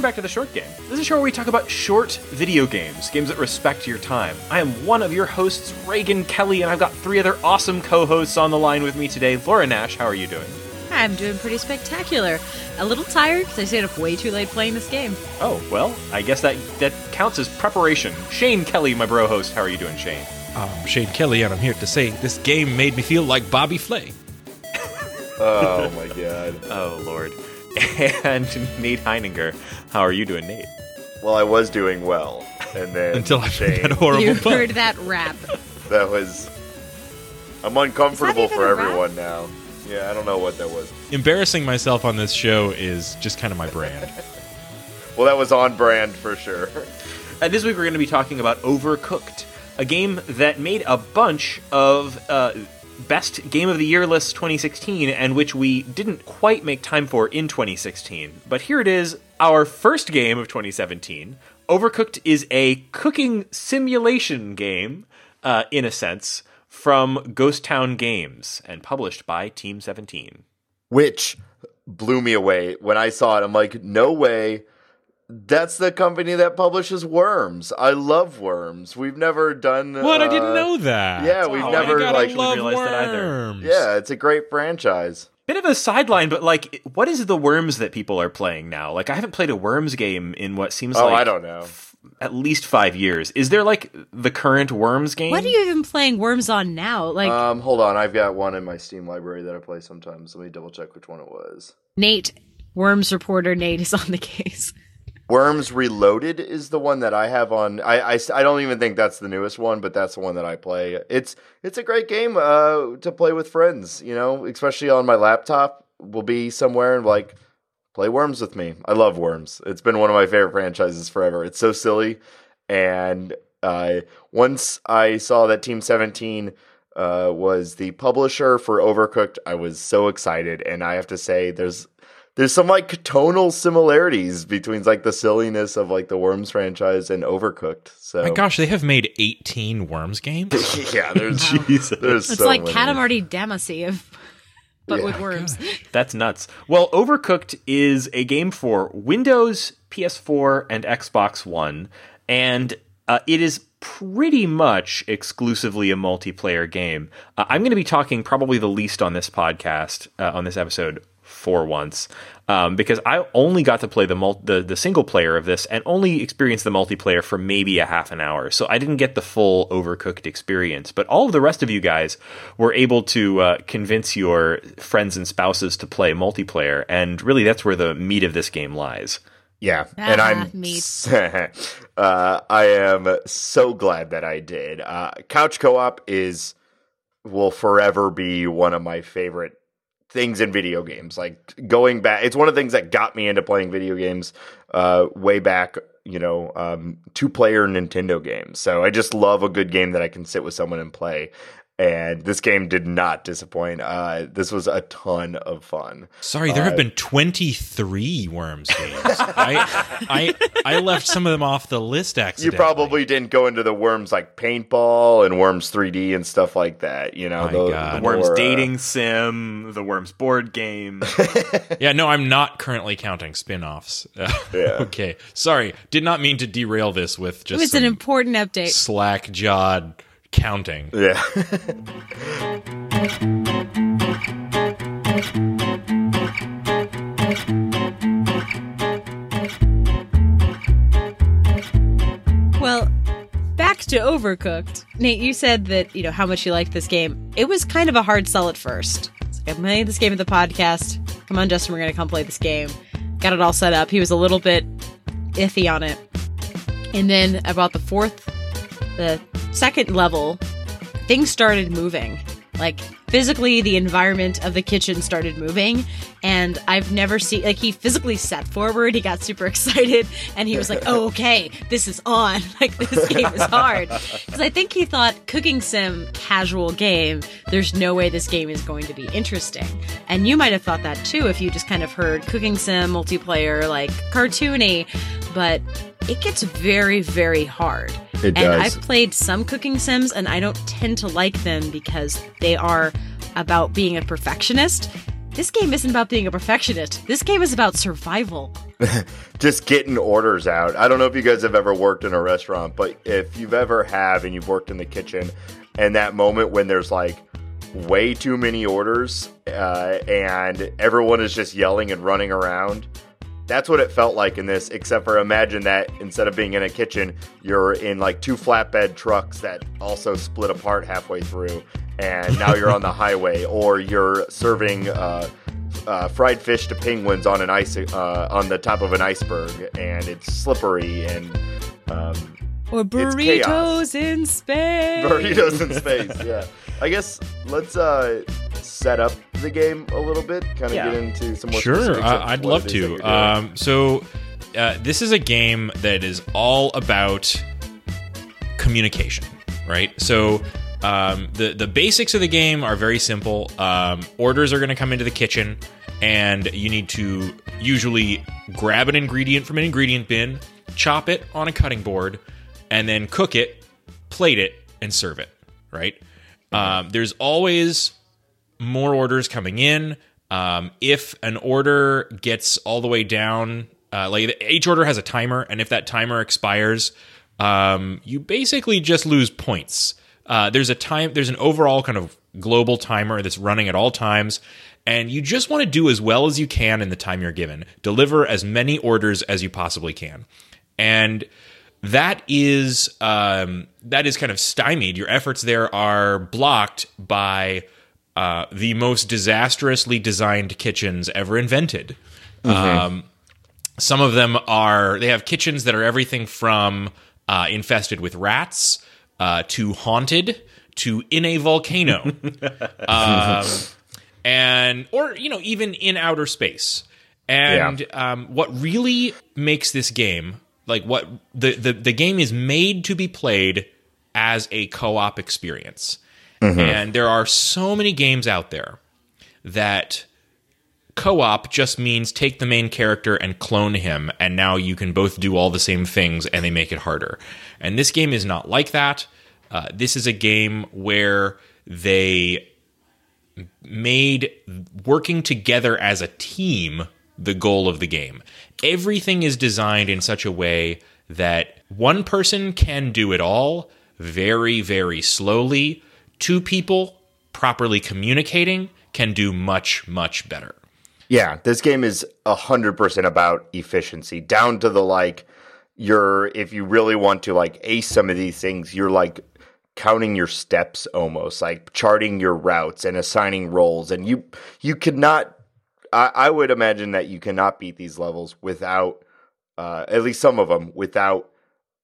welcome back to the Short Game. This is a show where we talk about short video games, games that respect your time. I am one of your hosts, Reagan Kelly, and I've got three other awesome co-hosts on the line with me today. Laura Nash, how are you doing? I'm doing pretty spectacular. A little tired because I stayed up way too late playing this game. Oh, well, I guess that that counts as preparation. Shane Kelly, my bro host, how are you doing, Shane? I'm Shane Kelly, and I'm here to say this game made me feel like Bobby Flay. Oh my god. Oh, Lord. And Nate Heininger, how are you doing, Nate? Well, I was doing well, and then Until I heard Shane, that horrible you pun. heard that rap. that was. I'm uncomfortable for a rap? everyone now. Yeah, I don't know what that was. Embarrassing myself on this show is just kind of my brand. Well, that was on brand for sure. Uh, this week we're going to be talking about Overcooked, a game that made a bunch of uh, best game of the year lists 2016, and which we didn't quite make time for in 2016. But here it is, our first game of 2017. Overcooked is a cooking simulation game, uh, in a sense, from Ghost Town Games and published by Team 17. Which blew me away when I saw it. I'm like, no way. That's the company that publishes Worms. I love Worms. We've never done. What? I didn't uh, know that. yeah, we've oh never, my God, like- I love realized that either. Yeah, it's a great franchise. Bit of a sideline, but like, what is the Worms that people are playing now? Like, I haven't played a Worms game in what seems Oh, like I don't know. at least five years. Is there like the current Worms game? What are you even playing Worms on now? Like Um, hold on, I've got one in my Steam library that I play sometimes. Let me double check which one it was. Nate, Worms reporter Nate is on the case. Worms Reloaded is the one that I have on. I, I, I don't even think that's the newest one, but that's the one that I play. It's it's a great game uh, to play with friends. You know, especially on my laptop. We'll be somewhere and like play Worms with me. I love Worms. It's been one of my favorite franchises forever. It's so silly, and uh, once I saw that Team Seventeen uh, was the publisher for Overcooked, I was so excited. And I have to say, there's there's some like tonal similarities between like the silliness of like the Worms franchise and Overcooked. So My gosh, they have made 18 worms games. yeah, there's Jesus. there's It's so like many. Katamari Damacy of but Yeah. with worms. That's nuts. Well, Overcooked is a game for Windows, PS4, and Xbox One, and uh, it is pretty much exclusively a multiplayer game. Uh, I'm going to be talking probably the least on this podcast, uh, on this episode, for once, um, because I only got to play the, mul- the the single player of this, and only experienced the multiplayer for maybe a half an hour. So I didn't get the full Overcooked experience. But all of the rest of you guys were able to uh, convince your friends and spouses to play multiplayer, and really that's where the meat of this game lies. Yeah, and Ah, I'm meat. uh, I am so glad that I did. Uh, Couch co-op is will forever be one of my favorite things in video games. Like going back, it's one of the things that got me into playing video games uh, way back. You know, um, two-player Nintendo games. So I just love a good game that I can sit with someone and play. And this game did not disappoint. Uh, this was a ton of fun. Sorry, there have been 23 worms games. I, I I left some of them off the list You probably didn't go into the worms like paintball and worms 3D and stuff like that. You know, My the, God. the The Worms more, uh, dating sim, the Worms board game. Yeah, no, I'm not currently counting spin-offs. Uh, Yeah. okay. Sorry, did not mean to derail this with just. It just was an important update. slack-jawed counting. yeah. Well, back to Overcooked. Nate, you said that, you know, how much you liked this game. It was kind of a hard sell at first. It's like, I'm playing this game at the podcast. Come on, Justin, we're going to come play this game. Got it all set up. He was a little bit iffy on it. And then about the fourth, the second level, things started moving. Like physically, the environment of the kitchen started moving, and I've never seen like he physically stepped forward. He got super excited, and he was like, "Oh, okay, this is on. Like this game is hard." Because I think he thought cooking sim casual game. There's no way this game is going to be interesting, and you might have thought that too if you just kind of heard cooking sim multiplayer like cartoony, but it gets very very hard. It and does. I've played some cooking sims and I don't tend to like them because they are about being a perfectionist this game isn't about being a perfectionist. This game is about survival. just getting orders out. I don't know if you guys have ever worked in a restaurant, but if you've ever have and you've worked in the kitchen, and that moment when there's like way too many orders uh, and everyone is just yelling and running around. That's what it felt like in this, except for imagine that instead of being in a kitchen, you're in like two flatbed trucks that also split apart halfway through, and now you're on the highway, or you're serving uh, uh, fried fish to penguins on an ice uh, on the top of an iceberg, and it's slippery and um, or burritos in space. Burritos in space, yeah. I guess let's uh, set up the game a little bit, kind of Yeah. get into some more. Sure, uh, I'd love it is that to. Um, so, uh, this is a game that is all about communication, right? So, um, the the basics of the game are very simple. Um, orders are going to come into the kitchen, and you need to usually grab an ingredient from an ingredient bin, chop it on a cutting board, and then cook it, plate it, and serve it. Right? Um, there's always more orders coming in. Um, if an order gets all the way down, uh, like each order has a timer, and if that timer expires, um, you basically just lose points. Uh, there's a time, there's an overall kind of global timer that's running at all times, and you just want to do as well as you can in the time you're given. Deliver as many orders as you possibly can, and that is um, that is kind of stymied. Your efforts there are blocked by uh, the most disastrously designed kitchens ever invented. Um, some of them are they have kitchens that are everything from uh, infested with rats uh, to haunted to in a volcano, um, and or you know even in outer space. And um, what really makes this game like what the, the the game is made to be played as a co-op experience. And there are so many games out there that co-op just means take the main character and clone him and now you can both do all the same things and they make it harder. And this game is not like that. Uh, this is a game where they made working together as a team the goal of the game. Everything is designed in such a way that one person can do it all very, very slowly. Two people properly communicating can do much, much better. Yeah, this game is hundred percent about efficiency, down to the like. You're if you really want to like ace some of these things, you're like counting your steps almost, like charting your routes and assigning roles, and you you could not. I, I would imagine that you cannot beat these levels without, uh, at least some of them, without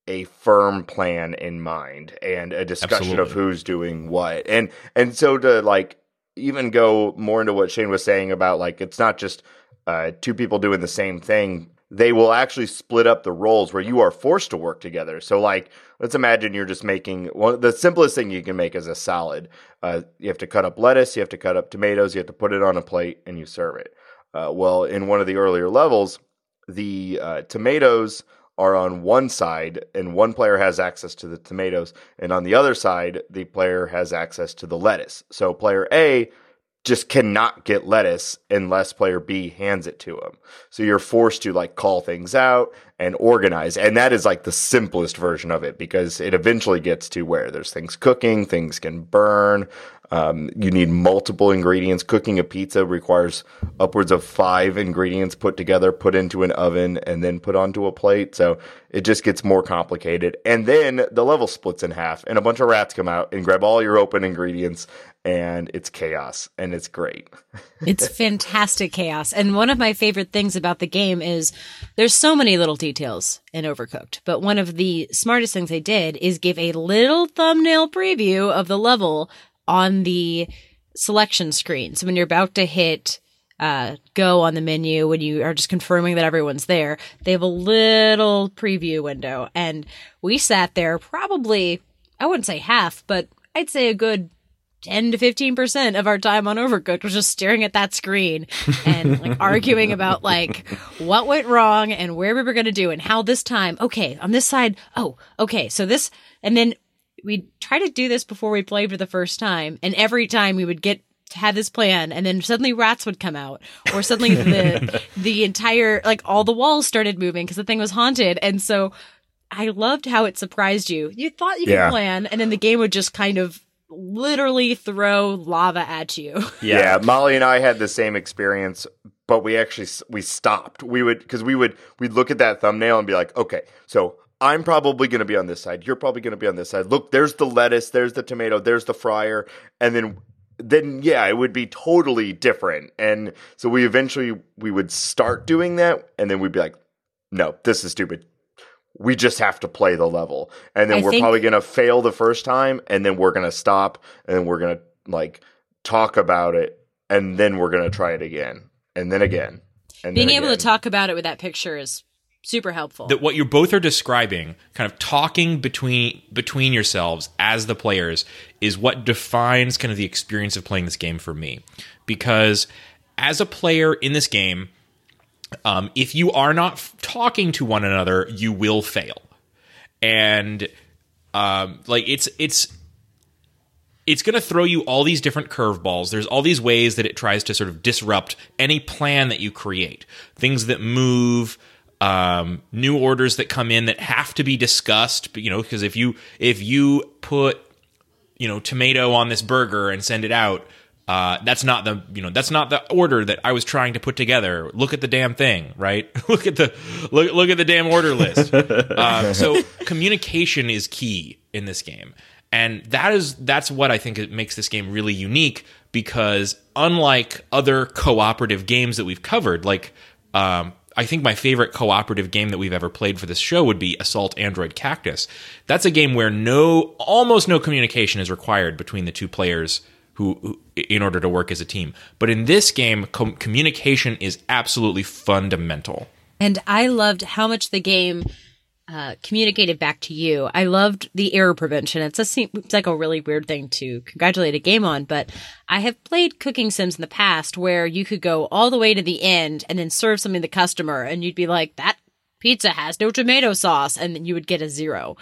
a firm plan in mind and a discussion of who's doing what, and and so to like even go more into what Shane was saying about like it's not just uh, two people doing the same thing. They will actually split up the roles where you are forced to work together. So, like, let's imagine you're just making one. The simplest thing you can make is a salad. Uh, you have to cut up lettuce, you have to cut up tomatoes, you have to put it on a plate, and you serve it. Uh, well, in one of the earlier levels, the uh, tomatoes are on one side, and one player has access to the tomatoes, and on the other side, the player has access to the lettuce. So player A just cannot get lettuce unless player B hands it to him. So you're forced to like call things out and organize. And that is like the simplest version of it because it eventually gets to where there's things cooking, things can burn. Um, you need multiple ingredients. Cooking a pizza requires upwards of five ingredients put together, put into an oven, and then put onto a plate. So it just gets more complicated. And then the level splits in half, and a bunch of rats come out and grab all your open ingredients, and it's chaos, and it's great. It's fantastic chaos. And one of my favorite things about the game is there's so many little details in Overcooked. But one of the smartest things they did is give a little thumbnail preview of the level on the selection screen. So when you're about to hit uh, go on the menu, when you are just confirming that everyone's there, they have a little preview window. And we sat there probably, I wouldn't say half, but I'd say a good 10 to 15% of our time on Overcooked was just staring at that screen and like arguing about like what went wrong and where we were going to do and how this time, okay, on this side, oh, okay, so this, and then we'd try to do this before we played for the first time. And every time we would get had this plan and then suddenly rats would come out or suddenly the the entire like all the walls started moving because the thing was haunted and so i loved how it surprised you you thought you could Yeah. plan and then the game would just kind of literally throw lava at you Yeah. Molly and I had the same experience, but we actually we stopped. We would because we would we'd look at that thumbnail and be like, okay, so I'm probably going to be on this side. You're probably going to be on this side. Look, there's the lettuce, there's the tomato, there's the fryer, and then then yeah, it would be totally different. And so we eventually we would start doing that, and then we'd be like, no, this is stupid. We just have to play the level, and then I we're think- probably going to fail the first time, and then we're going to stop, and then we're going to like talk about it, and then we're going to try it again, and then again, and being then able again. to talk about it with that picture is super helpful. That what you both are describing kind of talking between between yourselves as the players is what defines kind of the experience of playing this game for me. Because as a player in this game um, if you are not f- talking to one another you will fail and um, like it's it's it's going to throw you all these different curveballs. There's all these ways that it tries to sort of disrupt any plan that you create. Things that move, um, new orders that come in that have to be discussed. You know, because if you if you put you know tomato on this burger and send it out, uh, that's not the you know that's not the order that I was trying to put together. Look at the damn thing, right? look at the look look at the damn order list. um, so communication is key in this game, and that is that's what I think it makes this game really unique because unlike other cooperative games that we've covered, like um, I think my favorite cooperative game that we've ever played for this show would be Assault Android Cactus. That's a game where no, almost no communication is required between the two players who, who in order to work as a team. But in this game, com- communication is absolutely fundamental. And I loved how much the game uh, communicated back to you. I loved the error prevention. It's a seems like a really weird thing to congratulate a game on, but I have played cooking sims in the past where you could go all the way to the end and then serve something to the customer, and you'd be like, "That pizza has no tomato sauce," and then you would get a zero.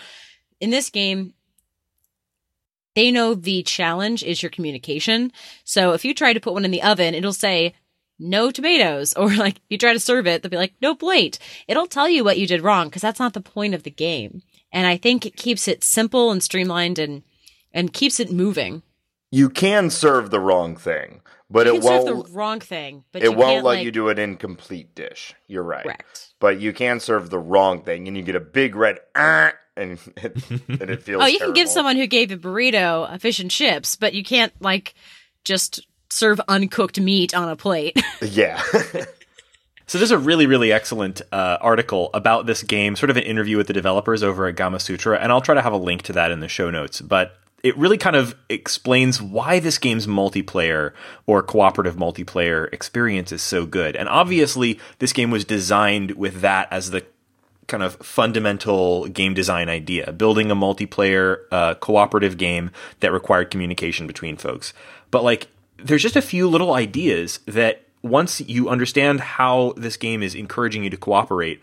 In this game, they know the challenge is your communication. So if you try to put one in the oven, it'll say no tomatoes or like you try to serve it they'll be like no plate it'll tell you what you did wrong because that's not the point of the game. And i think it keeps it simple and streamlined and and keeps it moving. You can serve the wrong thing, but you it can won't. the wrong thing but it you won't can't, let like, you do an incomplete dish. You're right. correct But you can serve the wrong thing, and you get a big red "Ah," and it, and it feels. oh you can give someone who gave a burrito a fish and chips but you can't like just serve uncooked meat on a plate Yeah. So there's a really, really excellent uh, article about this game, sort of an interview with the developers over at Gamasutra, and I'll try to have a link to that in the show notes. But it really kind of explains why this game's multiplayer or cooperative multiplayer experience is so good. And obviously, this game was designed with that as the kind of fundamental game design idea building a multiplayer uh, cooperative game that required communication between folks but like there's just a few little ideas that once you understand how this game is encouraging you to cooperate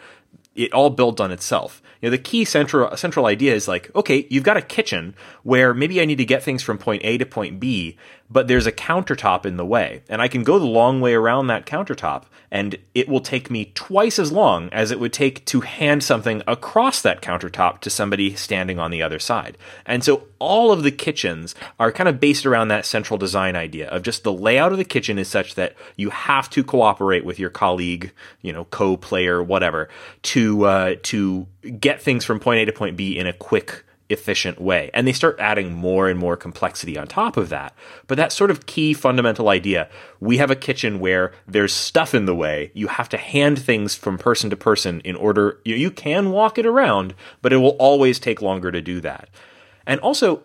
it all builds on itself. You know, the key central central idea is like, okay, you've got a kitchen where maybe I need to get things from point A to point B, but there's a countertop in the way, and I can go the long way around that countertop, and it will take me twice as long as it would take to hand something across that countertop to somebody standing on the other side. And so all of the kitchens are kind of based around that central design idea of just the layout of the kitchen is such that you have to cooperate with your colleague, you know, co-player, whatever, to uh, to get things from point A to point B in a quick efficient way. And they start adding more and more complexity on top of that. But that sort of key fundamental idea, we have a kitchen where there's stuff in the way. You have to hand things from person to person in order you, you can walk it around, but it will always take longer to do that. And also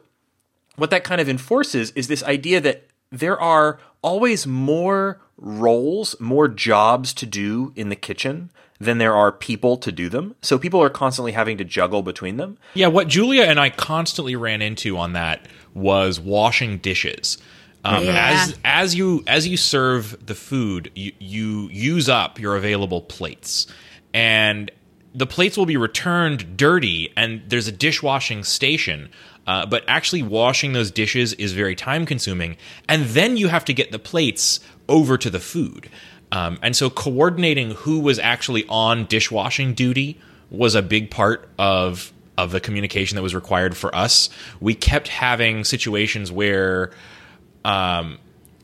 what that kind of enforces is this idea that there are always more roles, more jobs to do in the kitchen than there are people to do them. So people are constantly having to juggle between them. Yeah, what Julia and I constantly ran into on that was washing dishes. Um, Yeah. As as you as you serve the food, you, you use up your available plates, and the plates will be returned dirty, and there's a dishwashing station. Uh, but actually washing those dishes is very time consuming, and then you have to get the plates over to the food. Um, and so coordinating who was actually on dishwashing duty was a big part of of the communication that was required for us. We kept having situations where, um,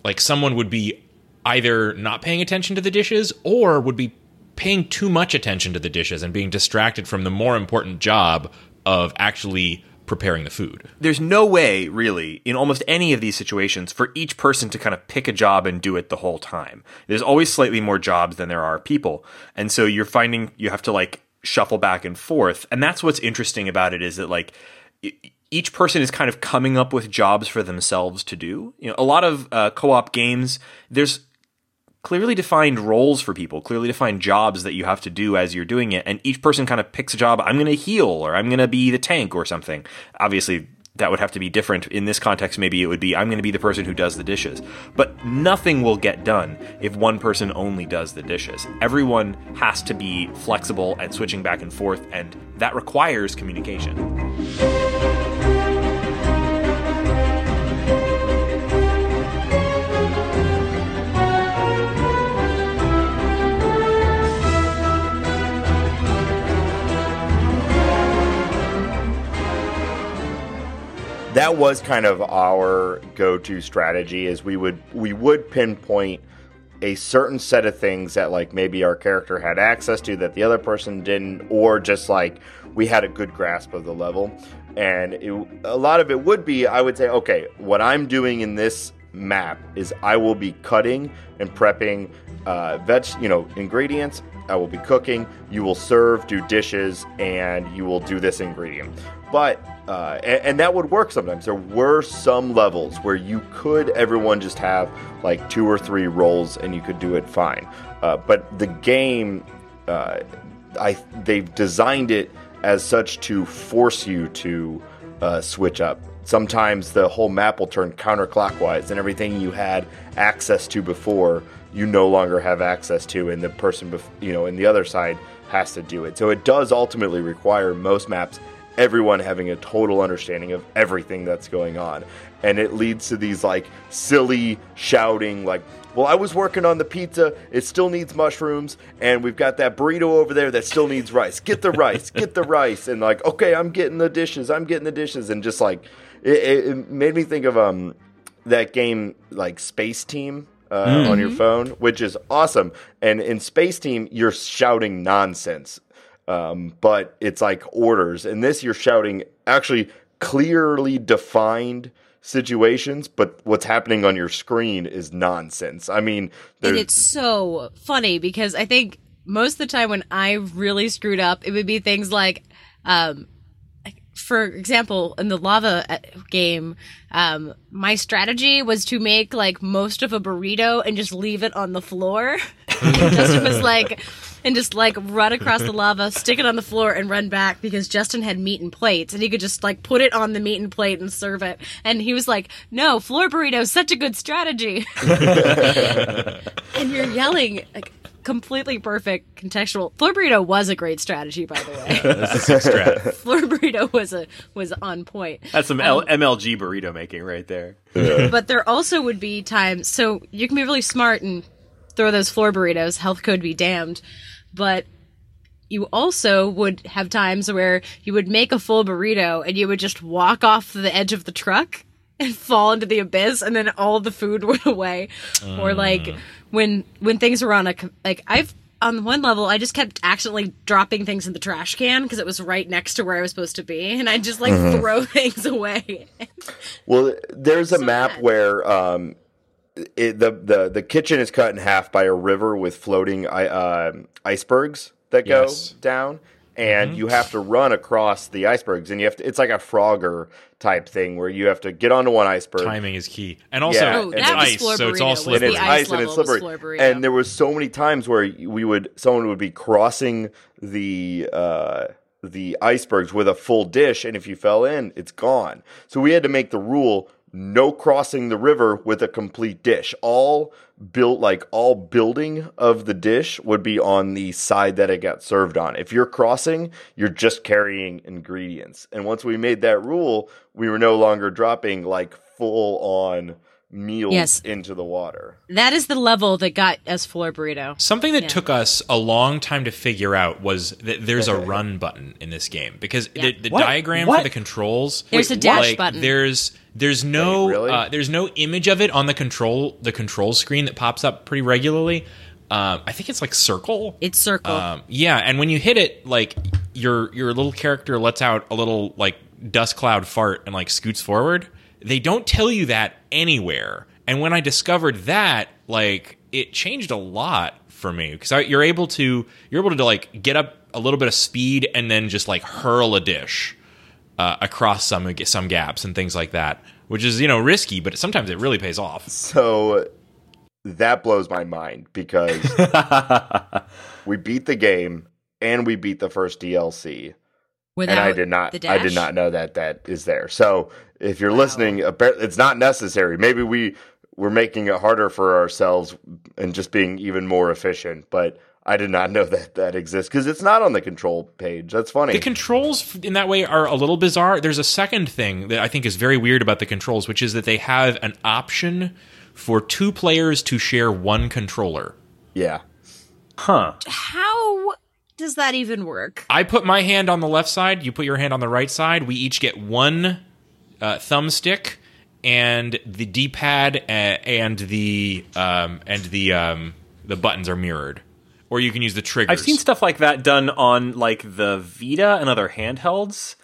like someone would be either not paying attention to the dishes or would be paying too much attention to the dishes and being distracted from the more important job of actually preparing the food. There's no way, really, in almost any of these situations, for each person to kind of pick a job and do it the whole time. There's always slightly more jobs than there are people. And so you're finding you have to like shuffle back and forth. And that's what's interesting about it is that like each person is kind of coming up with jobs for themselves to do. You know, a lot of uh, co-op games, there's clearly defined roles for people, clearly defined jobs that you have to do as you're doing it, and each person kind of picks a job. I'm going to heal, or I'm going to be the tank, or something. Obviously, that would have to be different. In this context, maybe it would be I'm going to be the person who does the dishes. But nothing will get done if one person only does the dishes. Everyone has to be flexible and switching back and forth, and that requires communication. That was kind of our go-to strategy is we would we would pinpoint a certain set of things that like maybe our character had access to that the other person didn't or just like we had a good grasp of the level. And it, a lot of it would be i would say okay what i'm doing in this map is i will be cutting and prepping uh, veg you know ingredients. I will be cooking. You will serve do dishes and you will do this ingredient. But uh, and, and, that would work sometimes. There were some levels where you could everyone just have like two or three roles and you could do it fine. Uh, but the game, uh, I they've designed it as such to force you to uh, switch up. Sometimes the whole map will turn counterclockwise, and everything you had access to before you no longer have access to, and the person bef- you know in the other side has to do it. So it does ultimately require most maps everyone having a total understanding of everything that's going on. And it leads to these like silly shouting, like, well, I was working on the pizza. It still needs mushrooms. And we've got that burrito over there that still needs rice. Get the rice. Get the rice. And like, okay, I'm getting the dishes. I'm getting the dishes. And just like, it, it made me think of um that game, like Spaceteam. Uh, mm-hmm. On your phone, which is awesome. And in Spaceteam, you're shouting nonsense um, but it's like orders. And this, you're shouting actually clearly defined situations, but what's happening on your screen is nonsense. I mean, and it's so funny because I think most of the time when I really screwed up, it would be things like, um, for example, in the lava uh, game, um, my strategy was to make like most of a burrito and just leave it on the floor. Justin was like, and just like run across the lava, stick it on the floor, and run back because Justin had meat and plates, and he could just like put it on the meat and plate and serve it. And he was like, "No, floor burrito is such a good strategy." and you're yelling like completely perfect contextual. Floor burrito was a great strategy, by the way. Floor burrito was a was on point. That's some um, MLG burrito making right there. But there also would be times, so you can be really smart and throw those floor burritos. Health code be damned but you also would have times where you would make a full burrito and you would just walk off the edge of the truck and fall into the abyss and then all the food went away uh. or like when when things were on a like i've on one level i just kept accidentally dropping things in the trash can because it was right next to where i was supposed to be and i just like mm-hmm. throw things away well there's a so map bad. where um it, the the the kitchen is cut in half by a river with floating uh, icebergs that go yes. down, and mm-hmm. you have to run across the icebergs, and you have to. It's like a Frogger type thing where you have to get onto one iceberg. Timing is key, and also yeah, oh, it's ice, so it's all slippery. And it's ice, and it's slippery. And there was so many times where we would someone would be crossing the. Uh, the icebergs with a full dish, and if you fell in, it's gone. So we had to make the rule no crossing the river with a complete dish. All built like all building of the dish would be on the side that it got served on. If you're crossing, you're just carrying ingredients. And once we made that rule, we were no longer dropping like full on meals Yes. into the water. That is the level that got us Fuller Burrito. Something that Yeah. took us a long time to figure out was that there's a run button in this game because Yeah. the, the What? diagram What? for the controls There's a dash like, button. There's there's no Wait, really? uh, there's no image of it on the control the control screen that pops up pretty regularly. Um, I think it's like circle. It's circle. Um, yeah, and when you hit it, like your your little character lets out a little like dust cloud fart and like scoots forward. They don't tell you that anywhere. And when I discovered that, like it changed a lot for me because you're able to you're able to like get up a little bit of speed and then just like hurl a dish uh, across some some gaps and things like that, which is you know risky, but sometimes it really pays off. So that blows my mind because we beat the game and we beat the first DLC. Without and I did not I did not know that that is there. So if you're listening, appar- it's not necessary. Maybe we we're making it harder for ourselves and just being even more efficient, but I did not know that that exists because it's not on the control page. That's funny. The controls in that way are a little bizarre. There's a second thing that I think is very weird about the controls, which is that they have an option for two players to share one controller. yeah. Huh. How does that even work? I put my hand on the left side, you put your hand on the right side. We each get one uh, thumbstick and the D-pad uh, and the um, and the um, the buttons are mirrored. Or you can use the triggers. I've seen stuff like that done on like the Vita and other handhelds.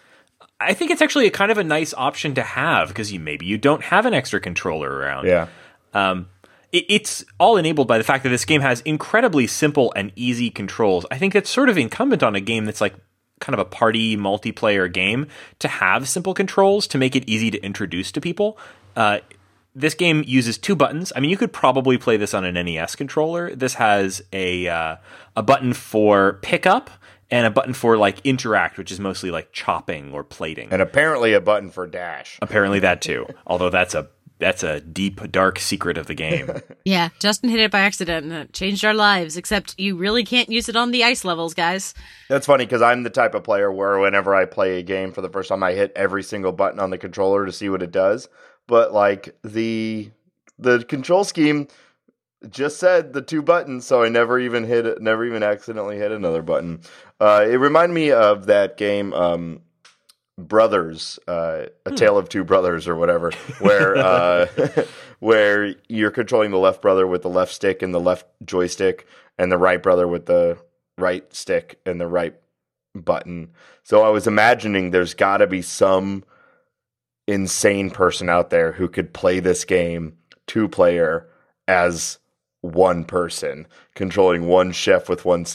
I think it's actually a kind of a nice option to have because you maybe you don't have an extra controller around. Yeah. Um, it, it's all enabled by the fact that this game has incredibly simple and easy controls. I think that's sort of incumbent on a game that's like kind of a party multiplayer game to have simple controls to make it easy to introduce to people. Uh, this game uses two buttons. I mean, you could probably play this on an NES controller. This has a uh, a button for pickup and a button for like interact, which is mostly like chopping or plating. And apparently a button for dash. Apparently that too. Although that's a that's a deep dark secret of the game. Yeah, Justin hit it by accident and it changed our lives, except you really can't use it on the ice levels, guys. That's funny because I'm the type of player where whenever I play a game for the first time, I hit every single button on the controller to see what it does. But like the the control scheme just said the two buttons, so I never even hit it, never even accidentally hit another button. Uh, it reminded me of that game, um, Brothers, uh, a Tale of Two Brothers or whatever, where uh, where you're controlling the left brother with the left stick and the left joystick, and the right brother with the right stick and the right button. So I was imagining there's got to be some insane person out there who could play this game two player as one person, controlling one chef with one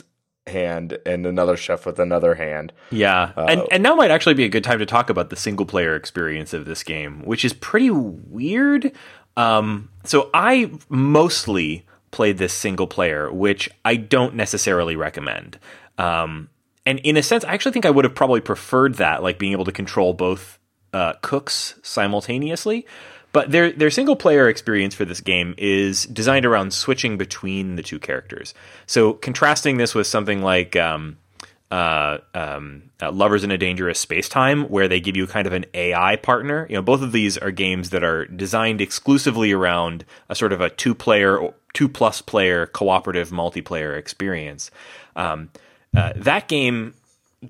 hand and another chef with another hand. Yeah, and Uh, and now might actually be a good time to talk about the single player experience of this game, which is pretty weird. Um, so I mostly played this single player, which I don't necessarily recommend. Um, and in a sense, I actually think I would have probably preferred that, like being able to control both uh, cooks simultaneously. But their their single player experience for this game is designed around switching between the two characters. So contrasting this with something like um, uh, um, uh, Lovers in a Dangerous Spacetime, where they give you kind of an AI partner. You know, both of these are games that are designed exclusively around a sort of a two player, two plus player cooperative multiplayer experience. Um, uh, that game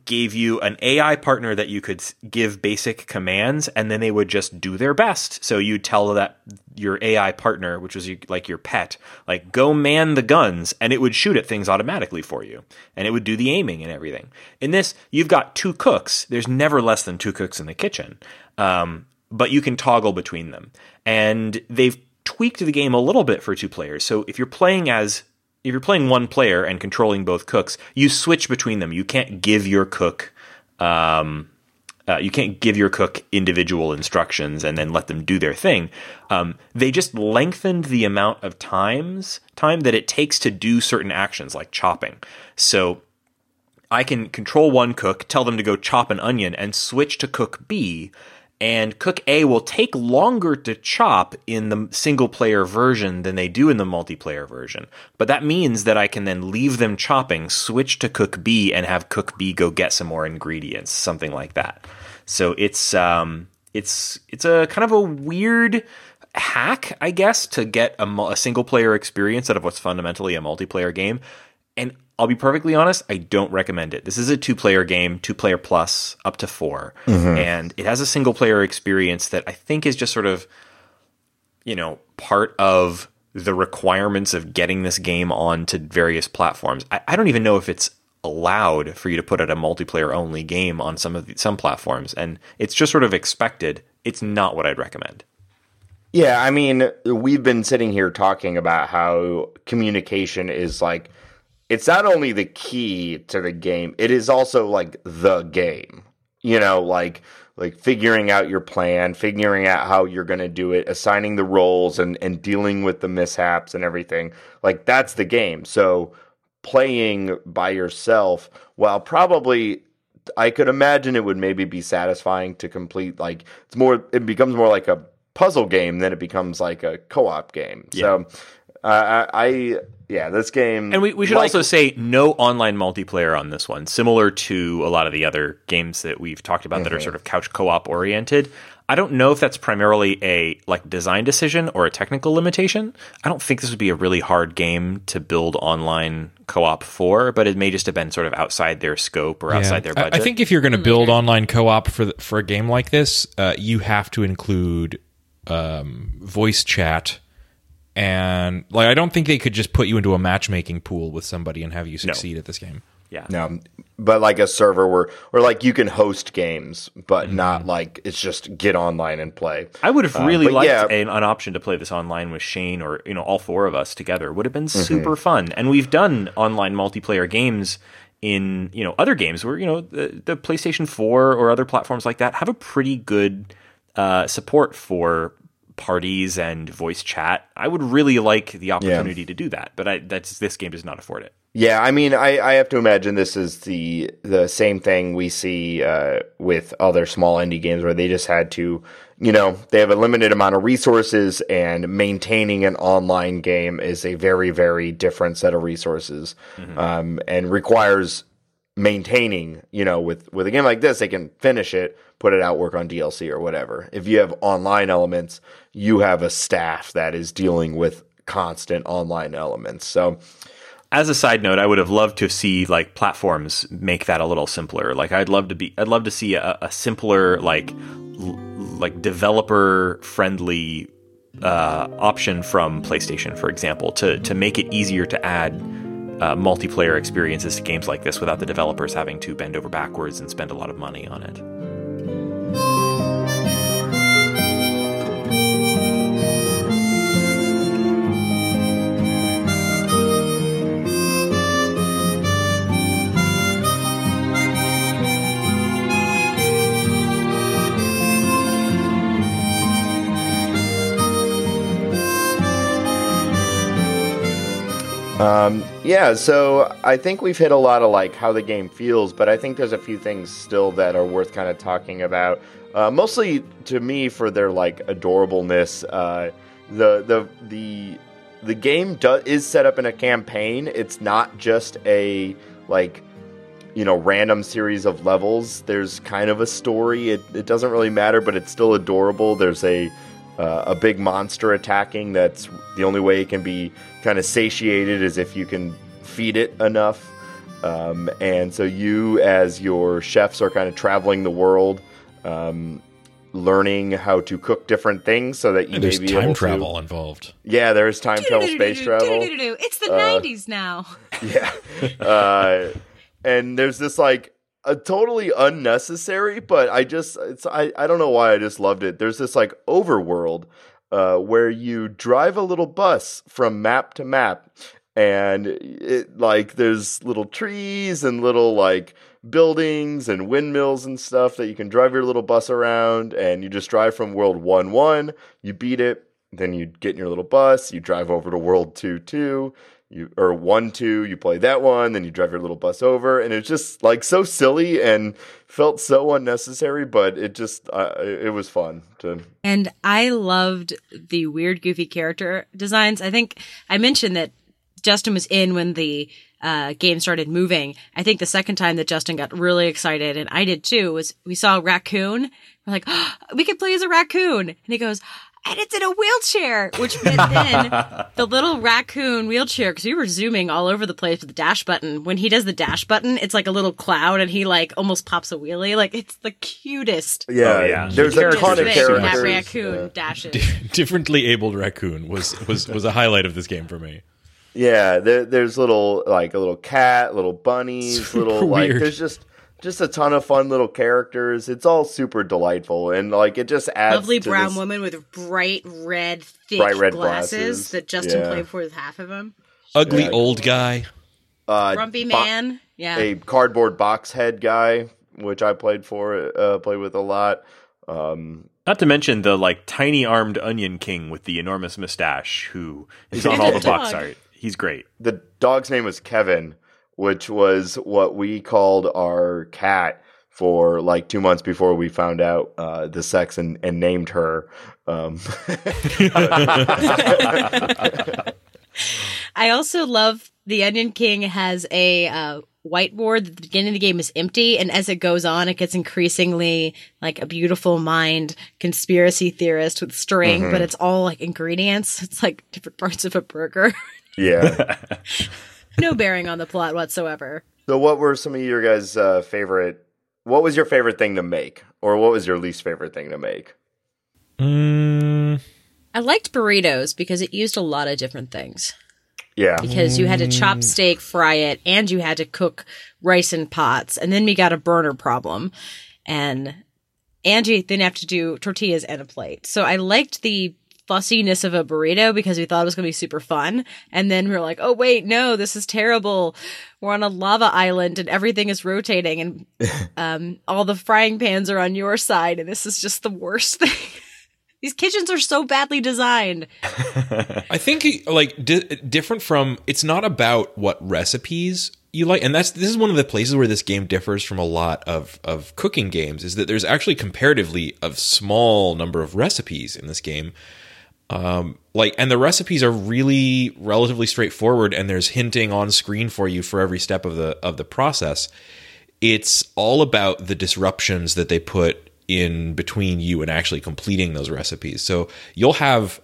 gave you an AI partner that you could give basic commands and then they would just do their best. So you'd tell that your AI partner, which was like your pet, like go man the guns and it would shoot at things automatically for you and it would do the aiming and everything. In this, you've got two cooks. There's never less than two cooks in the kitchen. Um, but you can toggle between them. And they've tweaked the game a little bit for two players. So if you're playing as if you're playing one player and controlling both cooks, you switch between them. You can't give your cook, um, uh, you can't give your cook individual instructions and then let them do their thing. Um, they just lengthened the amount of times time that it takes to do certain actions, like chopping. So I can control one cook, tell them to go chop an onion, and switch to cook B. and Cook A will take longer to chop in the single player version than they do in the multiplayer version. But that means that I can then leave them chopping, switch to Cook B, and have Cook B go get some more ingredients, something like that. So it's um, it's it's a kind of a weird hack, I guess, to get a, a single player experience out of what's fundamentally a multiplayer game. And I'll be perfectly honest, I don't recommend it. This is a two player game, two player plus, up to 4 Mm-hmm. And it has a single player experience that I think is just sort of, you know, part of the requirements of getting this game onto various platforms. I, I don't even know if it's allowed for you to put out a multiplayer only game on some of the, some platforms. And it's just sort of expected. It's not what I'd recommend. Yeah, I mean, we've been sitting here talking about how communication is like it's not only the key to the game, it is also like the game. You know, like like figuring out your plan, figuring out how you're going to do it, assigning the roles and and dealing with the mishaps and everything. Like that's the game. So playing by yourself, while probably I could imagine it would maybe be satisfying to complete like it's more it becomes more like a puzzle game than it becomes like a co-op game. So uh, I, I yeah, this game And we, we should like- also say no online multiplayer on this one, similar to a lot of the other games that we've talked about that are sort of couch co-op oriented. I don't know if that's primarily a like design decision or a technical limitation. I don't think this would be a really hard game to build online co-op for, but it may just have been sort of outside their scope or outside their I- budget. I think if you're going to build online co-op for the, for a game like this, uh, you have to include um, voice chat, and like I don't think they could just put you into a matchmaking pool with somebody and have you succeed at this game. yeah. No, but like a server where, or like you can host games, but Mm-hmm. not like it's just get online and play. I would have really but liked yeah. an, an option to play this online with Shane or you know all four of us together. Would have been Mm-hmm. super fun. And we've done online multiplayer games in you know other games where you know the, the PlayStation 4 or other platforms like that have a pretty good uh, support for parties and voice chat. I would really like the opportunity to do that, but I, that's this game does not afford it. Yeah, I mean, I, I have to imagine this is the the same thing we see uh, with other small indie games where they just had to, you know, they have a limited amount of resources, and maintaining an online game is a very very different set of resources, um, and requires maintaining. You know, with with a game like this, they can finish it, put it out, work on DLC or whatever. If you have online elements, you have a staff that is dealing with constant online elements. So. as a side note, I would have loved to see like platforms make that a little simpler. Like I'd love to be, I'd love to see a, a simpler, like, l- like developer friendly uh, option from PlayStation, for example, to to make it easier to add uh, multiplayer experiences to games like this without the developers having to bend over backwards and spend a lot of money on it. Um, yeah, so I think we've hit a lot of like how the game feels, but I think there's a few things still that are worth kind of talking about. Uh, mostly to me for their like adorableness. Uh, the the the the game do- is set up in a campaign. It's not just a like you know random series of levels. There's kind of a story. It it doesn't really matter, but it's still adorable. There's a uh, a big monster attacking. That's the only way it can be kind of satiated is if you can feed it enough. Um, and so you, as your chefs, are kind of traveling the world, um, learning how to cook different things so that you And there's may be time able travel To, involved. yeah, there's time travel, space travel. It's the Uh, 90s now. Yeah. Uh, and there's this like a totally unnecessary, but I just it's I, I don't know why I just loved it. There's this like overworld uh, where you drive a little bus from map to map and it like there's little trees and little like buildings and windmills and stuff that you can drive your little bus around and you just drive from world 1 1 you beat it then you get in your little bus you drive over to world 2 2 you or one two you play that one then you drive your little bus over and it's just like so silly and felt so unnecessary but it just uh, it was fun to And I loved the weird, goofy character designs. I think I mentioned that Justin was in when the uh, game started moving. I think the second time that Justin got really excited, and I did too, was we saw a raccoon. We're like, oh, we could play as a raccoon. And he goes, and it's in a wheelchair, which meant then the little raccoon wheelchair, because we were zooming all over the place with the dash button. When he does the dash button, it's like a little cloud and he like almost pops a wheelie. Like it's the cutest. yeah, Oh, yeah. there's The a ton of characters thing are when characters that raccoon yeah. dashes. Differently abled raccoon was was was a highlight of this game for me. Yeah, there, there's little like a little cat, little bunnies, Super little like weird. there's just just a ton of fun little characters. It's all super delightful and like it just adds Lovely to brown this- woman with bright red, thick Bright red glasses, glasses. that Justin Yeah. played for with half of them. Ugly Yeah. old guy. uh, Grumpy bo- man. Yeah. a cardboard box head guy, which I played for, uh, played with a lot. Um, Not to mention the like tiny armed onion king with the enormous mustache who is on all the box art. He's great. the dog's name was Kevin, which was what we called our cat for like two months before we found out uh, the sex and, and named her. Um, I also love the Onion King has a uh, whiteboard. The beginning of the game is empty, and as it goes on, it gets increasingly like a beautiful mind conspiracy theorist with string, Mm-hmm. but it's all like ingredients. It's like different parts of a burger. yeah. no bearing on the plot whatsoever. So, what were some of your guys' uh, favorite? What was your favorite thing to make, or what was your least favorite thing to make? Mm, I liked burritos because it used a lot of different things. Yeah, because you had to chop steak, fry it, and you had to cook rice in pots. And then we got a burner problem. And Angie then have to do tortillas and a plate. So I liked the fussiness of a burrito because we thought it was going to be super fun. And then we were like, oh, wait, no, this is terrible. We're on a lava island and everything is rotating and um, all the frying pans are on your side. And this is just the worst thing. These kitchens are so badly designed. I think like di- different from it's not about what recipes you like and that's this is one of the places where this game differs from a lot of of cooking games is that there's actually comparatively a small number of recipes in this game um like and the recipes are really relatively straightforward and there's hinting on screen for you for every step of the of the process. It's all about the disruptions that they put in between you and actually completing those recipes. So you'll have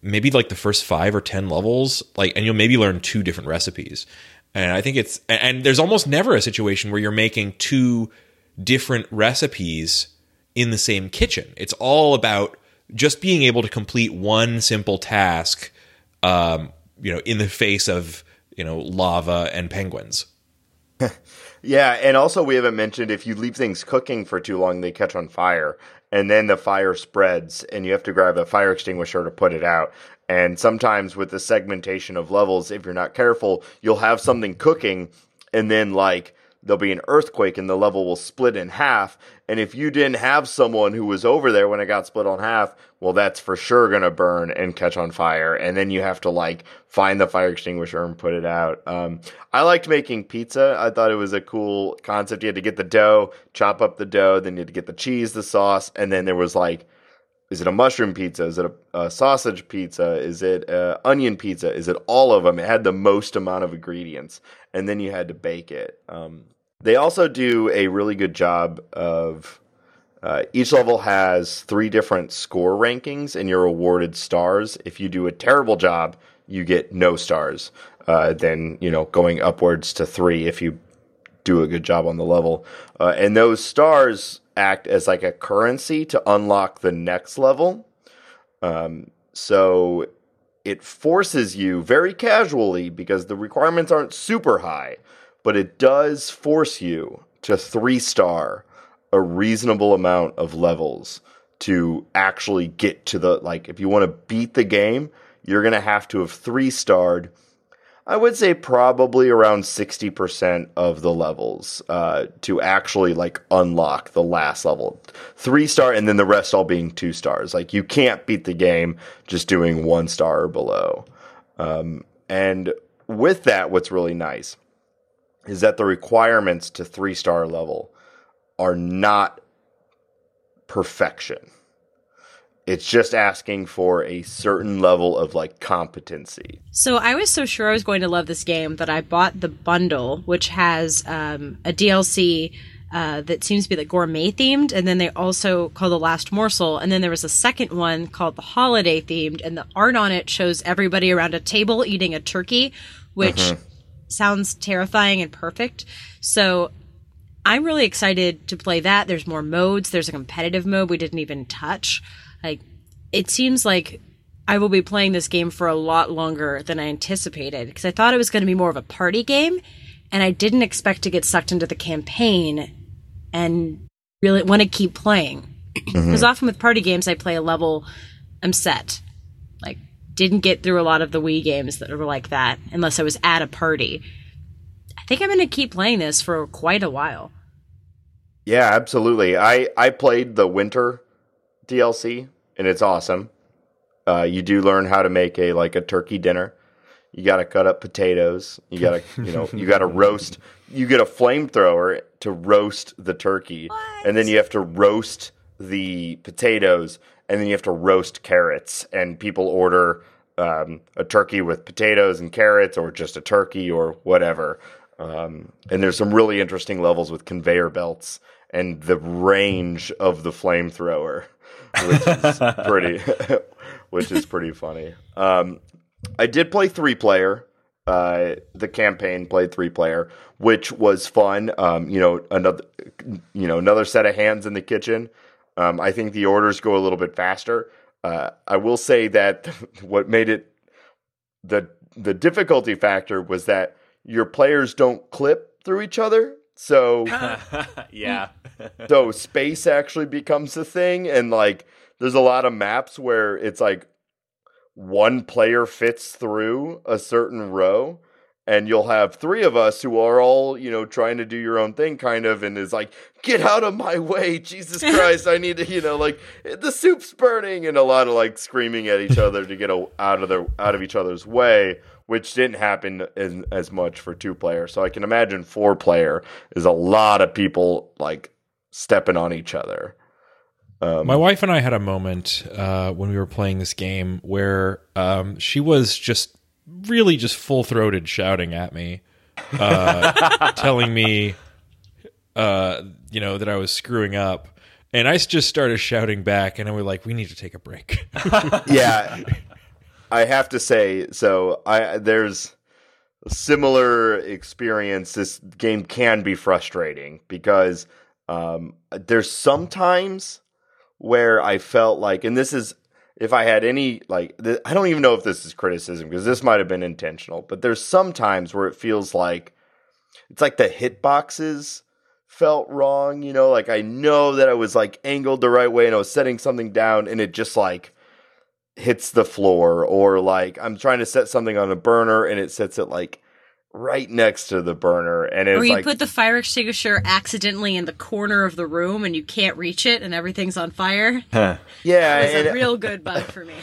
maybe like the first five or ten levels like and you'll maybe learn two different recipes. And i think it's and- there's almost never a situation where you're making two different recipes in the same kitchen. It's all about just being able to complete one simple task um you know in the face of you know lava and penguins yeah, and also we haven't mentioned if you leave things cooking for too long, they catch on fire, and then the fire spreads, and you have to grab a fire extinguisher to put it out. And sometimes with the segmentation of levels, if you're not careful, you'll have something cooking, and then like there'll be an earthquake and the level will split in half. And if you didn't have someone who was over there when it got split on half, well, that's for sure going to burn and catch on fire. And then you have to like find the fire extinguisher and put it out. Um, I liked making pizza. I thought it was a cool concept. You had to get the dough, chop up the dough, then you had to get the cheese, the sauce, and then there was like, is it a mushroom pizza? Is it a, a sausage pizza? Is it onion pizza? Is it all of them? It had the most amount of ingredients, and then you had to bake it. Um, they also do a really good job of uh, each level has three different score rankings, and you're awarded stars. If you do a terrible job, you get no stars. Uh, then you know going upwards to three if you do a good job on the level. Uh, and those stars act as like a currency to unlock the next level. Um, so it forces you very casually because the requirements aren't super high, but it does force you to three star a reasonable amount of levels to actually get to the like if you want to beat the game, you're going to have to have three starred I would say probably around 60% of the levels uh, to actually like unlock the last level. Three star and then the rest all being two stars. Like you can't beat the game just doing one star or below. Um, and with that, what's really nice is that the requirements to three star level are not perfection. It's just asking for a certain level of like competency. So I was so sure I was going to love this game that I bought the bundle, which has um, a DLC uh, that seems to be like gourmet themed, and then they also call the Lost Morsel, and then there was a second one called the Holiday themed, and the art on it shows everybody around a table eating a turkey, which mm-hmm. sounds terrifying and perfect. So I'm really excited to play that. There's more modes. There's a competitive mode we didn't even touch. Like, it seems like I will be playing this game for a lot longer than I anticipated because I thought it was going to be more of a party game and I didn't expect to get sucked into the campaign and really want to keep playing. Because mm-hmm. often with party games, I play a level, I'm set. Like, didn't get through a lot of the Wii games that were like that unless I was at a party. I think I'm going to keep playing this for quite a while. Yeah, absolutely. I I played the winter DLC and it's awesome. Uh, you do learn how to make a like a turkey dinner. You got to cut up potatoes. You got to you know you got to roast. You get a flamethrower to roast the turkey, what? and then you have to roast the potatoes, and then you have to roast carrots. And people order um, a turkey with potatoes and carrots, or just a turkey, or whatever. Um, and there's some really interesting levels with conveyor belts and the range of the flamethrower which is pretty, which is pretty funny. Um, I did play three player. Uh, the campaign played three player, which was fun. Um, you know, another, you know, another set of hands in the kitchen. Um, I think the orders go a little bit faster. Uh, I will say that what made it the the difficulty factor was that your players don't clip through each other. So yeah. So space actually becomes a thing and like there's a lot of maps where it's like one player fits through a certain row and you'll have three of us who are all you know trying to do your own thing kind of and is like get out of my way jesus christ i need to you know like the soup's burning and a lot of like screaming at each other to get out of their out of each other's way which didn't happen as, as much for two player. So i can imagine four player is a lot of people like stepping on each other um, My wife and I had a moment uh, when we were playing this game where um, she was just really just full throated shouting at me, uh, telling me, uh, you know, that I was screwing up. And I just started shouting back, and I was like, "We need to take a break." yeah, I have to say, so I there's a similar experience. This game can be frustrating because um, there's sometimes where I felt like, and this is if I had any like, th- I don't even know if this is criticism because this might have been intentional, but there's some times where it feels like it's like the hitboxes felt wrong, you know, like I know that I was like angled the right way and I was setting something down and it just like hits the floor or like I'm trying to set something on a burner and it sets it like right next to the burner and it's or you like, put the fire extinguisher accidentally in the corner of the room and you can't reach it and everything's on fire huh. yeah it's a real good bug for me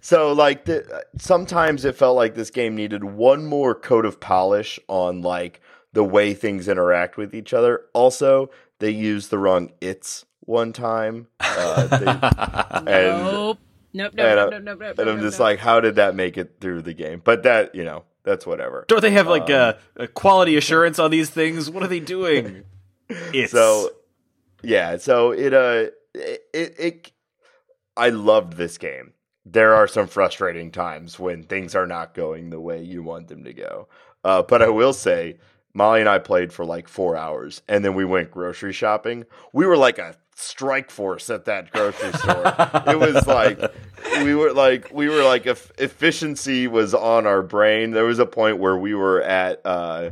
so like the, sometimes it felt like this game needed one more coat of polish on like the way things interact with each other also they used the wrong it's one time uh, they, and, nope. Nope, nope, and, nope, nope, nope, nope, and I'm just like, how did that make it through the game? But that, you know, that's whatever. Don't they have like um, a, a, quality assurance on these things? What are they doing? it's... So yeah, so it uh it, it, it I loved this game. There are some frustrating times when things are not going the way you want them to go. Uh, but I will say, Molly and I played for like four hours, and then we went grocery shopping. We were like a strike force at that grocery store. it was like we were like we were like if efficiency was on our brain. There was a point where we were at uh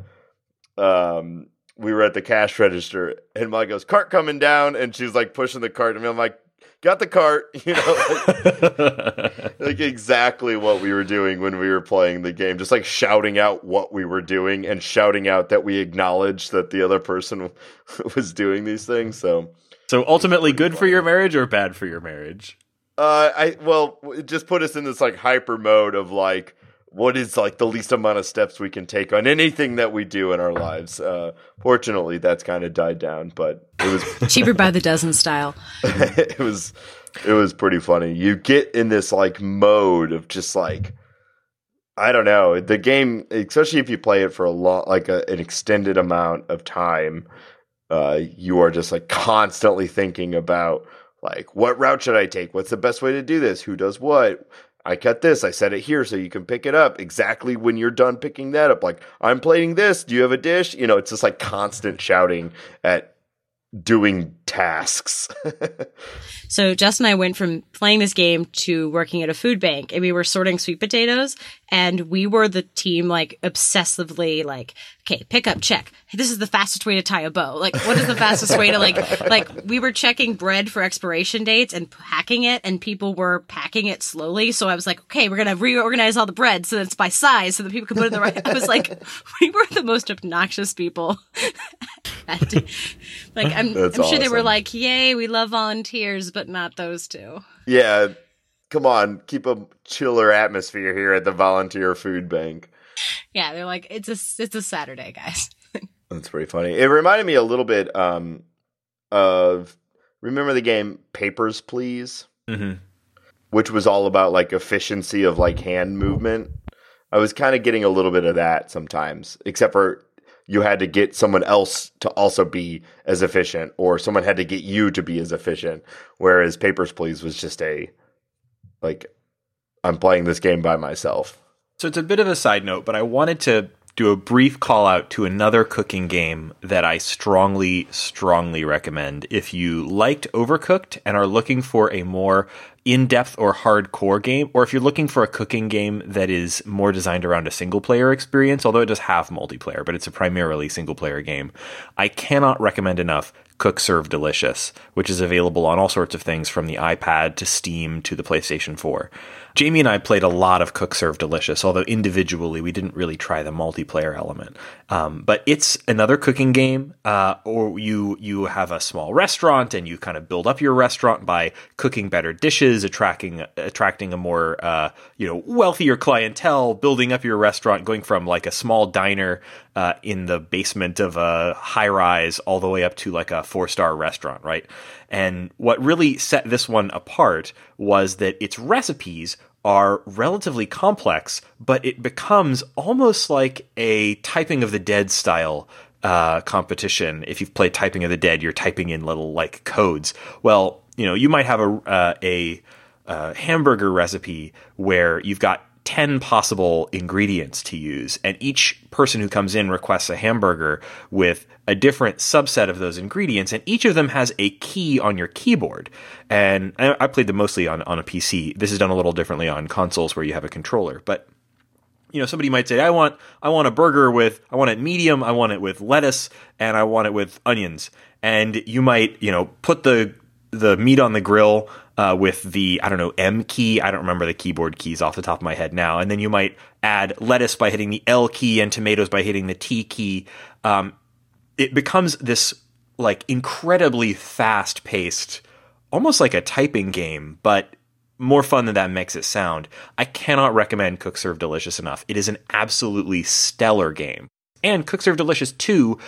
um we were at the cash register and Molly goes, cart coming down and she's like pushing the cart and I'm like, got the cart, you know, like, like, exactly what we were doing when we were playing the game, just like shouting out what we were doing and shouting out that we acknowledged that the other person was doing these things. So so ultimately, good for your marriage or bad for your marriage? Uh, I well, it just put us in this like hyper mode of like what is like the least amount of steps we can take on anything that we do in our lives. Uh, fortunately, that's kind of died down, but it was cheaper by the dozen style. it was it was pretty funny. You get in this like mode of just like I don't know the game, especially if you play it for a lot, like a, an extended amount of time. Uh, you are just like constantly thinking about like what route should I take? What's the best way to do this? Who does what? I cut this, I set it here so you can pick it up exactly when you're done picking that up. Like, I'm plating this. Do you have a dish? You know, it's just like constant shouting at doing tasks. so Justin and I went from playing this game to working at a food bank and we were sorting sweet potatoes and we were the team like obsessively like, okay, pick up, check. This is the fastest way to tie a bow. Like, what is the fastest way to like, like we were checking bread for expiration dates and packing it and people were packing it slowly. So I was like, okay, we're going to reorganize all the bread so that it's by size so that people can put it in the right. I was like, we were the most obnoxious people. like, I'm, I'm sure they were like, yay, we love volunteers, but not those two. Yeah come on, keep a chiller atmosphere here at the volunteer food bank. Yeah, they're like, it's a it's a Saturday, guys. That's pretty funny. It reminded me a little bit um, of remember the game Papers, Please, mm-hmm. which was all about like efficiency of like hand movement. I was kind of getting a little bit of that sometimes, except for you had to get someone else to also be as efficient, or someone had to get you to be as efficient. Whereas Papers, Please was just a like I'm playing this game by myself. So it's a bit of a side note, but I wanted to do a brief call out to another cooking game that I strongly, strongly recommend. If you liked Overcooked and are looking for a more in depth or hardcore game, or if you're looking for a cooking game that is more designed around a single player experience, although it does have multiplayer, but it's a primarily single player game, I cannot recommend enough Cook Serve Delicious, which is available on all sorts of things from the iPad to Steam to the PlayStation 4. Jamie and I played a lot of Cook Serve Delicious, although individually we didn't really try the multiplayer element. Um, but it's another cooking game, uh, or you you have a small restaurant and you kind of build up your restaurant by cooking better dishes, attracting attracting a more uh, you know wealthier clientele, building up your restaurant, going from like a small diner uh, in the basement of a high rise all the way up to like a four star restaurant, right? And what really set this one apart was that its recipes are relatively complex, but it becomes almost like a typing of the dead style uh, competition. If you've played Typing of the Dead, you're typing in little like codes. Well, you know, you might have a uh, a uh, hamburger recipe where you've got 10 possible ingredients to use, and each person who comes in requests a hamburger with a different subset of those ingredients, and each of them has a key on your keyboard. And I, played them mostly on, on a PC. This is done a little differently on consoles where you have a controller, but you know somebody might say i want i want a burger with i want it medium i want it with lettuce and i want it with onions and you might you know put the the meat on the grill uh, with the I don't know M key. I don't remember the keyboard keys off the top of my head now. And then you might add lettuce by hitting the L key and tomatoes by hitting the T key. Um, it becomes this like incredibly fast paced, almost like a typing game, but more fun than that makes it sound. I cannot recommend Cook Serve Delicious enough. It is an absolutely stellar game. And Cook Serve Delicious 2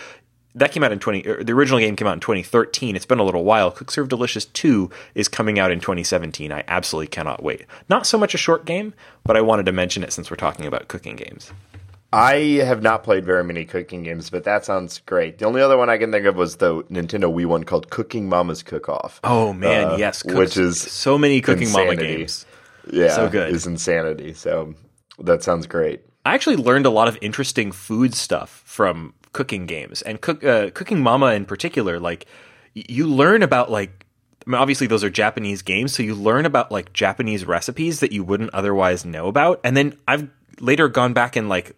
that came out in 20 er, the original game came out in 2013 it's been a little while. Cook serve delicious 2 is coming out in 2017 i absolutely cannot wait. Not so much a short game but i wanted to mention it since we're talking about cooking games. I have not played very many cooking games but that sounds great. The only other one i can think of was the nintendo wii one called cooking mama's cook off oh man uh, yes which is so many cooking insanity. mama games. Yeah so good. is insanity. So that sounds great. I actually learned a lot of interesting food stuff from cooking games and cook uh, cooking mama in particular like you learn about like I mean, obviously those are Japanese games so you learn about like Japanese recipes that you wouldn't otherwise know about and then I've later gone back and like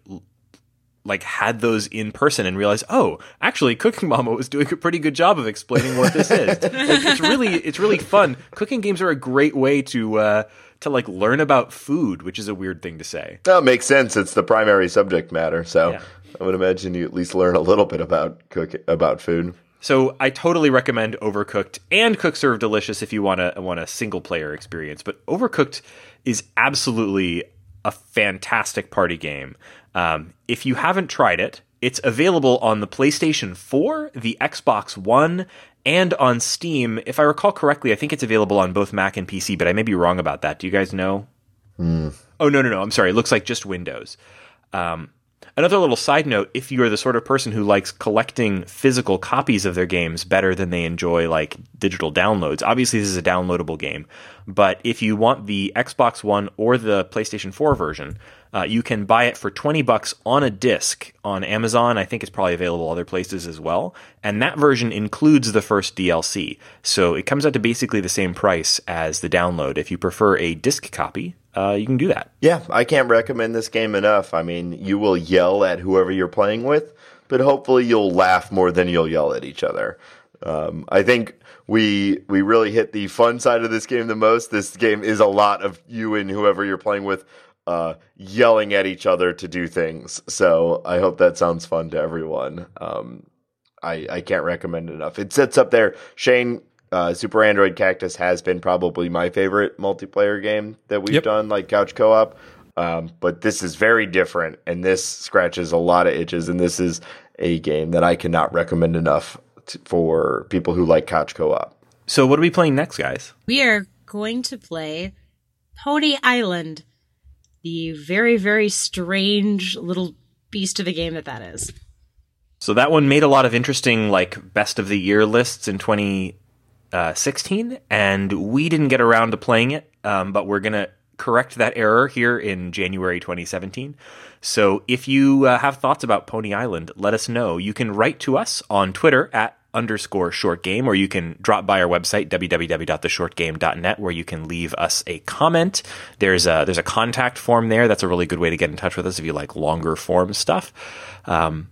like had those in person and realized, oh, actually, Cooking Mama was doing a pretty good job of explaining what this is. it's really it's really fun. Cooking games are a great way to uh, to like learn about food, which is a weird thing to say. That makes sense. It's the primary subject matter, so yeah. I would imagine you at least learn a little bit about cook about food. So I totally recommend Overcooked and Cook Serve Delicious if you want a want a single player experience. But Overcooked is absolutely a fantastic party game. Um, if you haven't tried it, it's available on the PlayStation 4, the Xbox One, and on Steam. If I recall correctly, I think it's available on both Mac and PC, but I may be wrong about that. Do you guys know? Oh, no, no, no. I'm sorry. It looks like just Windows. Um, another little side note if you are the sort of person who likes collecting physical copies of their games better than they enjoy like digital downloads, obviously this is a downloadable game. But if you want the Xbox One or the PlayStation 4 version, uh, you can buy it for 20 bucks on a disc on Amazon. I think it's probably available other places as well. And that version includes the first DLC. So it comes out to basically the same price as the download. If you prefer a disc copy, uh, you can do that. Yeah, I can't recommend this game enough. I mean, you will yell at whoever you're playing with, but hopefully you'll laugh more than you'll yell at each other. Um, I think we we really hit the fun side of this game the most. This game is a lot of you and whoever you're playing with uh, yelling at each other to do things. So I hope that sounds fun to everyone. Um, I, I can't recommend it enough. It sits up there. Shane, uh, Super Android Cactus has been probably my favorite multiplayer game that we've Yep. done, like couch co op. Um, but this is very different, and this scratches a lot of itches. And this is a game that I cannot recommend enough t- for people who like couch co op. So, what are we playing next, guys? We are going to play Pony Island, the very, very strange little beast of a game that that is. So that one made a lot of interesting like best of the year lists in 2016, and we didn't get around to playing it. Um, but we're gonna correct that error here in January 2017. So if you uh, have thoughts about Pony Island, let us know. You can write to us on Twitter at underscore short game, or you can drop by our website www.theshortgame.net where you can leave us a comment. There's a there's a contact form there. That's a really good way to get in touch with us if you like longer form stuff. Um,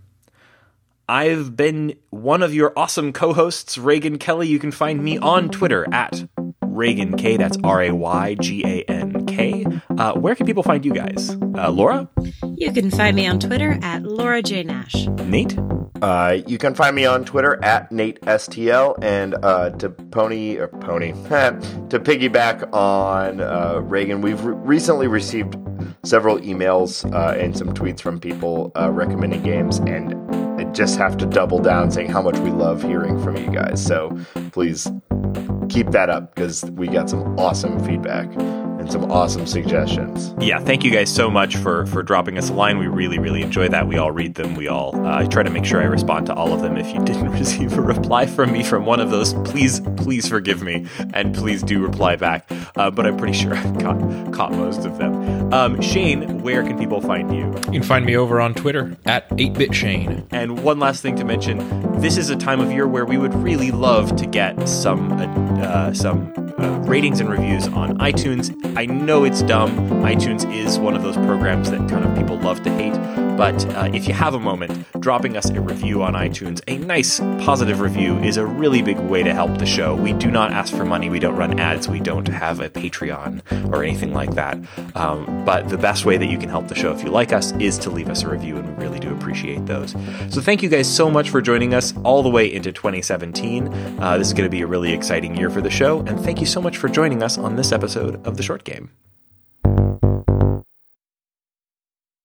I've been one of your awesome co-hosts, Raygan Kelly. You can find me on Twitter at Raygan K. That's R A Y G A N K. Uh, where can people find you guys? Uh, Laura, You can find me on Twitter at Laura J. Nash. Nate, Uh, you can find me on Twitter at Nate STL and uh, to pony or pony to piggyback on uh, Raygan. We've re- recently received several emails uh, and some tweets from people uh, recommending games, and I just have to double down saying how much we love hearing from you guys. So please keep that up because we got some awesome feedback and some awesome suggestions. yeah, thank you guys so much for for dropping us a line. We really really enjoy that. We all read them. We all uh, I try to make sure I respond to all of them. If you didn't receive a reply from me from one of those, please please forgive me and please do reply back. Uh, but I'm pretty sure I've caught caught most of them. Um, Shane, where can people find you? You can find me over on Twitter at 8bitshane. And one last thing to mention: this is a time of year where we would really love to get some uh, some ratings and reviews on iTunes. I know it's dumb. iTunes is one of those programs that kind of people love to hate. But uh, if you have a moment, dropping us a review on iTunes, a nice positive review, is a really big way to help the show. We do not ask for money. We don't run ads. We don't have a Patreon or anything like that. Um, but the best way that you can help the show if you like us is to leave us a review, and we really do appreciate those. So thank you guys so much for joining us all the way into 2017. Uh, this is going to be a really exciting year for the show, and thank you so much for joining us on this episode of The Short Game.